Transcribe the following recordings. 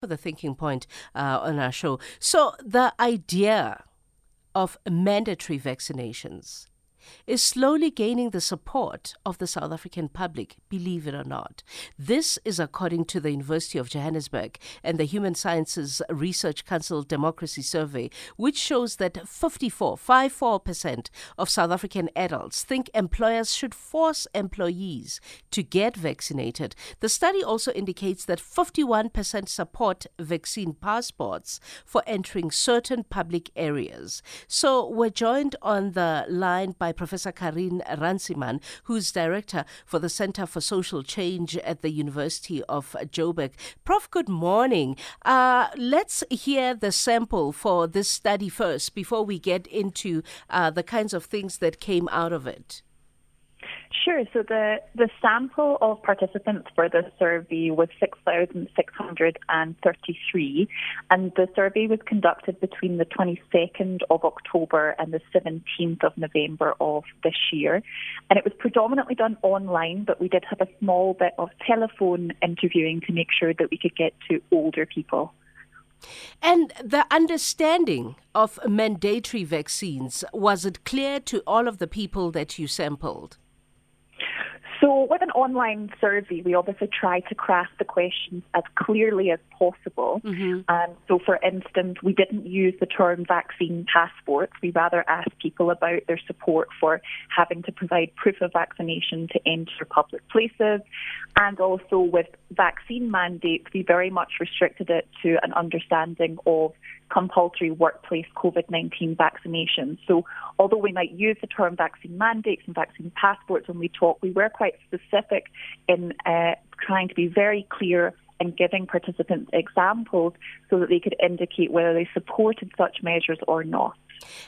for the thinking point uh, on our show. So, the idea of mandatory vaccinations is slowly gaining the support of the South African public, believe it or not. This is according to the University of Johannesburg and the Human Sciences Research Council Democracy Survey, which shows that 54, 54% of South African adults think employers should force employees to get vaccinated. The study also indicates that 51% support vaccine passports for entering certain public areas. So we're joined on the line by Professor Carin Runciman, who's director for the Center for Social Change at the University of Joburg. Prof, good morning. Uh, let's hear the sample for this study first before we get into uh, the kinds of things that came out of it. Sure. So the, the sample of participants for the survey was 6,633, and the survey was conducted between the 22nd of October and the 17th of November of this year. And it was predominantly done online, but we did have a small bit of telephone interviewing to make sure that we could get to older people. And the understanding of mandatory vaccines, was it clear to all of the people that you sampled? So, with an online survey, we obviously try to craft the questions as clearly as possible. Mm-hmm. Um, so, for instance, we didn't use the term vaccine passports. We rather asked people about their support for having to provide proof of vaccination to enter public places. And also with vaccine mandates, we very much restricted it to an understanding of compulsory workplace COVID 19 vaccinations. So, although we might use the term vaccine mandates and vaccine passports when we talk, we were quite specific in uh, trying to be very clear and giving participants examples so that they could indicate whether they supported such measures or not.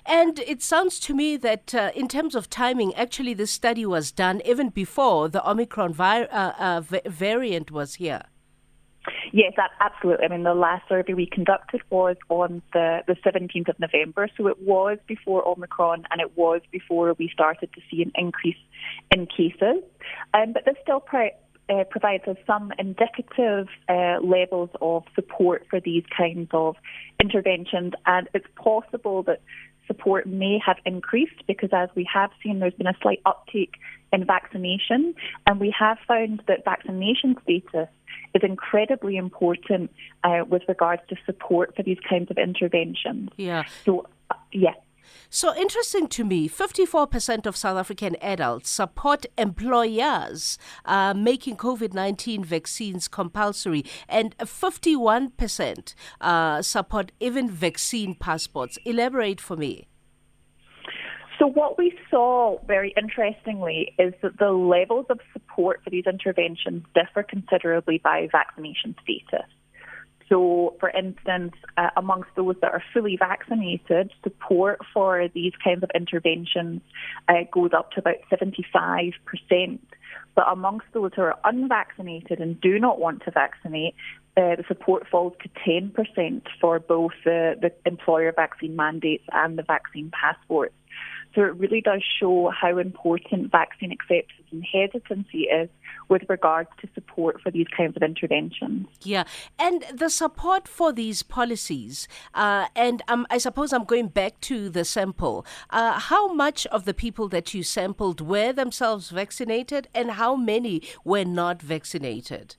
And it sounds to me that, uh, in terms of timing, actually, this study was done even before the Omicron vi- uh, uh, variant was here. Yes, absolutely. I mean, the last survey we conducted was on the, the 17th of November, so it was before Omicron and it was before we started to see an increase in cases. Um, but this still pri- uh, provides us some indicative uh, levels of support for these kinds of interventions, and it's possible that support may have increased because, as we have seen, there's been a slight uptake in vaccination, and we have found that vaccination status is incredibly important uh, with regards to support for these kinds of interventions. Yeah. So, uh, yeah. So interesting to me, 54% of South African adults support employers uh, making COVID 19 vaccines compulsory, and 51% uh, support even vaccine passports. Elaborate for me. So, what we saw very interestingly is that the levels of support for these interventions differ considerably by vaccination status. So, for instance, uh, amongst those that are fully vaccinated, support for these kinds of interventions uh, goes up to about 75%. But amongst those who are unvaccinated and do not want to vaccinate, uh, the support falls to 10% for both the, the employer vaccine mandates and the vaccine passports. So it really does show how important vaccine acceptance and hesitancy is with regards to support for these kinds of interventions. Yeah, and the support for these policies, uh, and um, I suppose I'm going back to the sample. Uh, how much of the people that you sampled were themselves vaccinated, and how many were not vaccinated?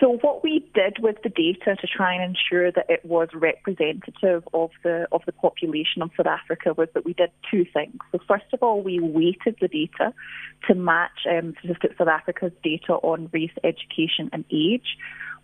So what we did with the data to try and ensure that it was representative of the of the population of South Africa was that we did two things. So first of all, we weighted the data to match um, Statistics South Africa's data on race, education, and age.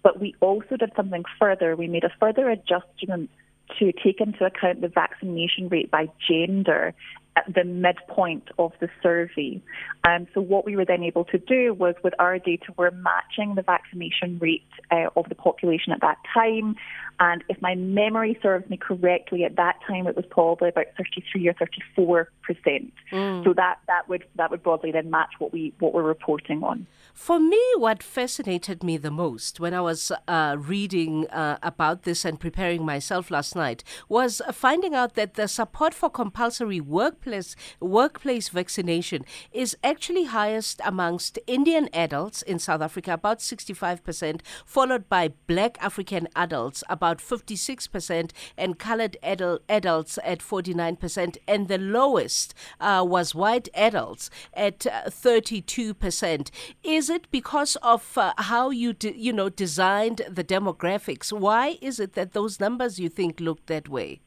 But we also did something further. We made a further adjustment to take into account the vaccination rate by gender at the midpoint of the survey. Um, so what we were then able to do was with our data, we're matching the vaccination rate uh, of the population at that time. And if my memory serves me correctly, at that time it was probably about 33 or 34 percent. Mm. So that, that would that would broadly then match what we what we're reporting on. For me, what fascinated me the most when I was uh, reading uh, about this and preparing myself last night was finding out that the support for compulsory workplace workplace vaccination is actually highest amongst Indian adults in South Africa, about 65%, followed by Black African adults, about 56%, and colored adult, adults at 49%, and the lowest uh, was white adults at 32%. Uh, is it because of uh, how you de- you know designed the demographics? Why is it that those numbers you think look that way?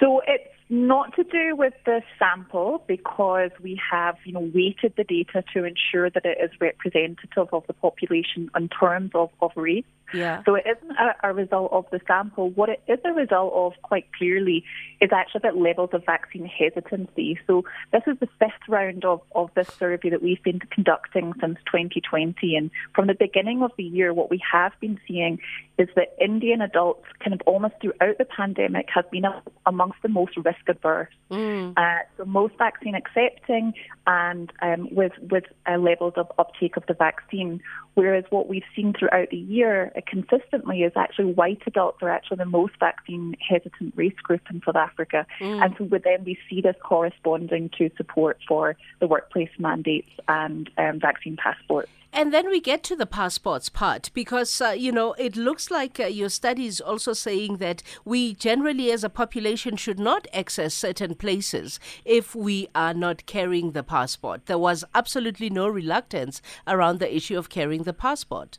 So it's not to do with the sample because we have, you know, weighted the data to ensure that it is representative of the population in terms of, of race. Yeah. So it isn't a, a, result of the sample. What it is a result of, quite clearly, is actually that levels of vaccine hesitancy. So this is the fifth round of, of this survey that we've been conducting since 2020. And from the beginning of the year, what we have been seeing is that Indian adults, kind of almost throughout the pandemic, have been amongst the most risk adverse. Mm. Uh, so most vaccine accepting and um, with with uh, levels of uptake of the vaccine. Whereas what we've seen throughout the year uh, consistently is actually white adults are actually the most vaccine hesitant race group in South Africa, mm. and so with them we see this corresponding to support for the workplace mandates and um, vaccine passports. And then we get to the passports part because, uh, you know, it looks like uh, your study is also saying that we generally as a population should not access certain places if we are not carrying the passport. There was absolutely no reluctance around the issue of carrying the passport.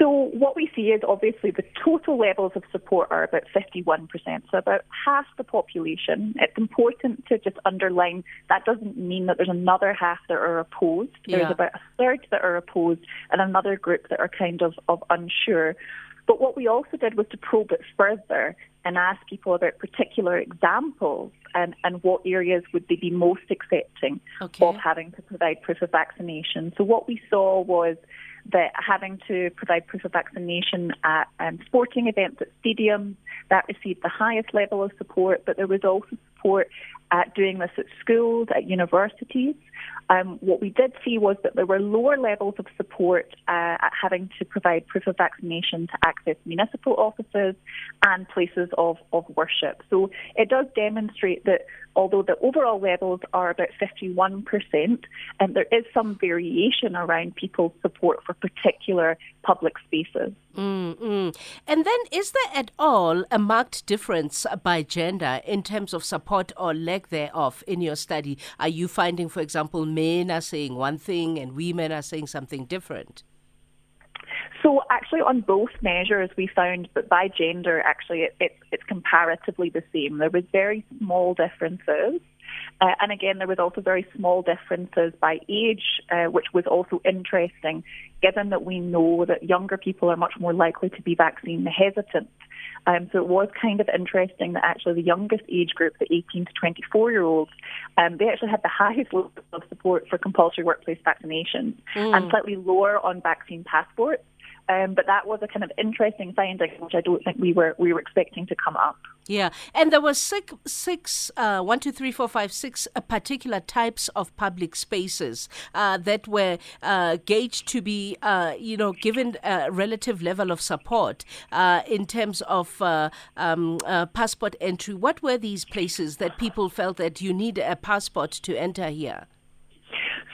So what we see is obviously the total levels of support are about 51%, so about half the population. It's important to just underline that doesn't mean that there's another half that are opposed. There's yeah. about a third that are opposed and another group that are kind of, of unsure. But what we also did was to probe it further and ask people about particular examples and, and what areas would they be most accepting okay. of having to provide proof of vaccination. So what we saw was that having to provide proof of vaccination at um, sporting events at stadiums that received the highest level of support, but there was also support at doing this at schools, at universities. Um, what we did see was that there were lower levels of support uh, at having to provide proof of vaccination to access municipal offices and places of, of worship. So it does demonstrate that although the overall levels are about 51%, and there is some variation around people's support for particular public spaces. Mm-hmm. And then, is there at all a marked difference by gender in terms of support or lack thereof in your study? Are you finding, for example, men are saying one thing and women are saying something different? So actually, on both measures, we found that by gender, actually, it, it, it's comparatively the same. There was very small differences. Uh, and again, there was also very small differences by age, uh, which was also interesting, given that we know that younger people are much more likely to be vaccine hesitant. Um, so it was kind of interesting that actually the youngest age group, the 18 to 24 year olds, um, they actually had the highest level of support for compulsory workplace vaccinations mm. and slightly lower on vaccine passports. Um, but that was a kind of interesting finding, which I don't think we were we were expecting to come up. Yeah, and there were six, six uh, one, two, three, four, five, six uh, particular types of public spaces uh, that were uh, gauged to be, uh, you know, given a relative level of support uh, in terms of um, passport entry. What were these places that people felt that you need a passport to enter here?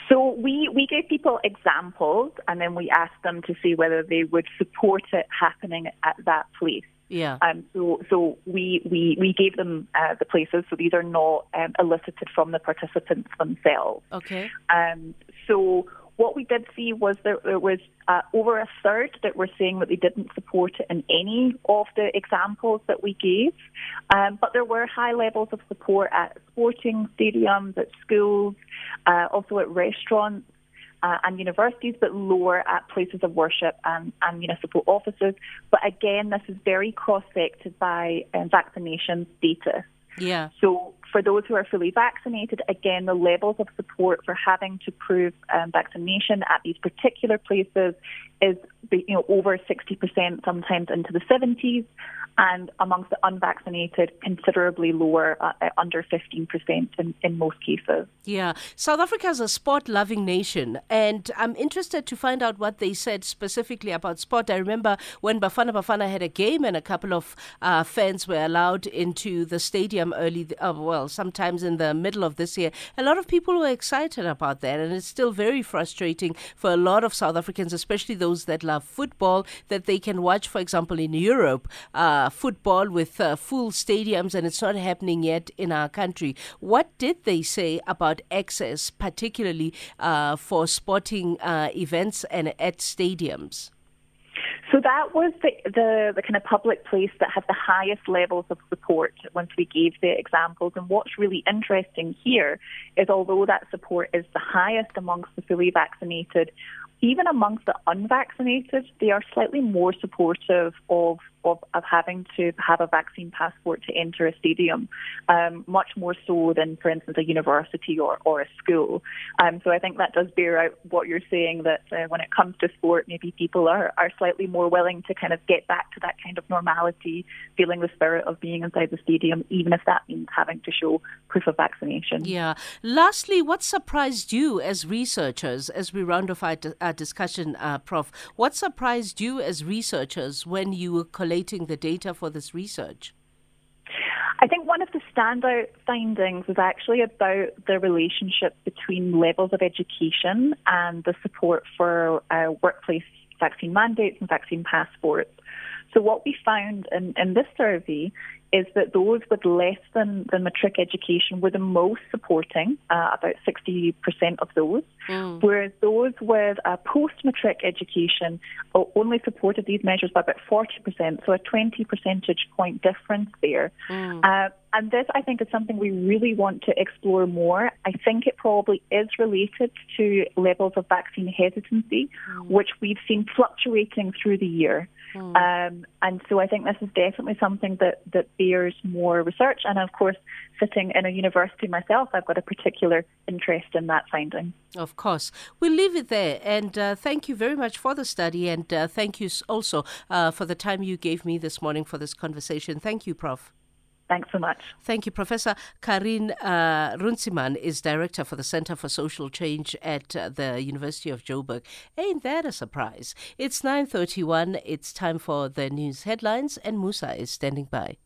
So we, we gave people examples and then we asked them to see whether they would support it happening at that place. Yeah. Um, so so we, we, we gave them uh, the places, so these are not um, elicited from the participants themselves. Okay. Um, so what we did see was that there was uh, over a third that were saying that they didn't support it in any of the examples that we gave. Um, but there were high levels of support at sporting stadiums, at schools, uh, also at restaurants. Uh, and universities, but lower at places of worship and, and municipal offices. But again, this is very cross-sected by um, vaccination status. Yeah. So for those who are fully vaccinated, again, the levels of support for having to prove um, vaccination at these particular places is you know, over 60%, sometimes into the 70s, and amongst the unvaccinated, considerably lower, uh, under 15% in, in most cases. Yeah. South Africa is a sport loving nation, and I'm interested to find out what they said specifically about sport. I remember when Bafana Bafana had a game and a couple of uh, fans were allowed into the stadium early, uh, well, sometimes in the middle of this year. A lot of people were excited about that, and it's still very frustrating for a lot of South Africans, especially those that love football, that they can watch, for example, in Europe. Uh, football with uh, full stadiums, and it's not happening yet in our country. What did they say about access, particularly uh, for sporting uh, events and at stadiums? So that was the, the, the, kind of public place that had the highest levels of support once we gave the examples. And what's really interesting here is although that support is the highest amongst the fully vaccinated, even amongst the unvaccinated, they are slightly more supportive of of, of having to have a vaccine passport to enter a stadium, um, much more so than, for instance, a university or, or a school. Um, so I think that does bear out what you're saying that uh, when it comes to sport, maybe people are, are slightly more willing to kind of get back to that kind of normality, feeling the spirit of being inside the stadium, even if that means having to show proof of vaccination. Yeah. Lastly, what surprised you as researchers, as we round off our, our discussion, uh, Prof? What surprised you as researchers when you were collecting? The data for this research? I think one of the standout findings was actually about the relationship between levels of education and the support for uh, workplace vaccine mandates and vaccine passports. So what we found in, in this survey is that those with less than, than matric education were the most supporting, uh, about 60% of those, mm. whereas those with a post-matric education only supported these measures by about 40%, so a 20 percentage point difference there. Mm. Uh, and this, I think, is something we really want to explore more. I think it probably is related to levels of vaccine hesitancy, mm. which we've seen fluctuating through the year. Mm. Um, and so I think this is definitely something that, that bears more research. And of course, sitting in a university myself, I've got a particular interest in that finding. Of course. We'll leave it there. And uh, thank you very much for the study. And uh, thank you also uh, for the time you gave me this morning for this conversation. Thank you, Prof. Thanks so much. Thank you. Professor Carin uh, Runciman is Director for the Center for Social Change at uh, the University of Joburg. Ain't that a surprise? It's 9.31. It's time for the news headlines and Musa is standing by.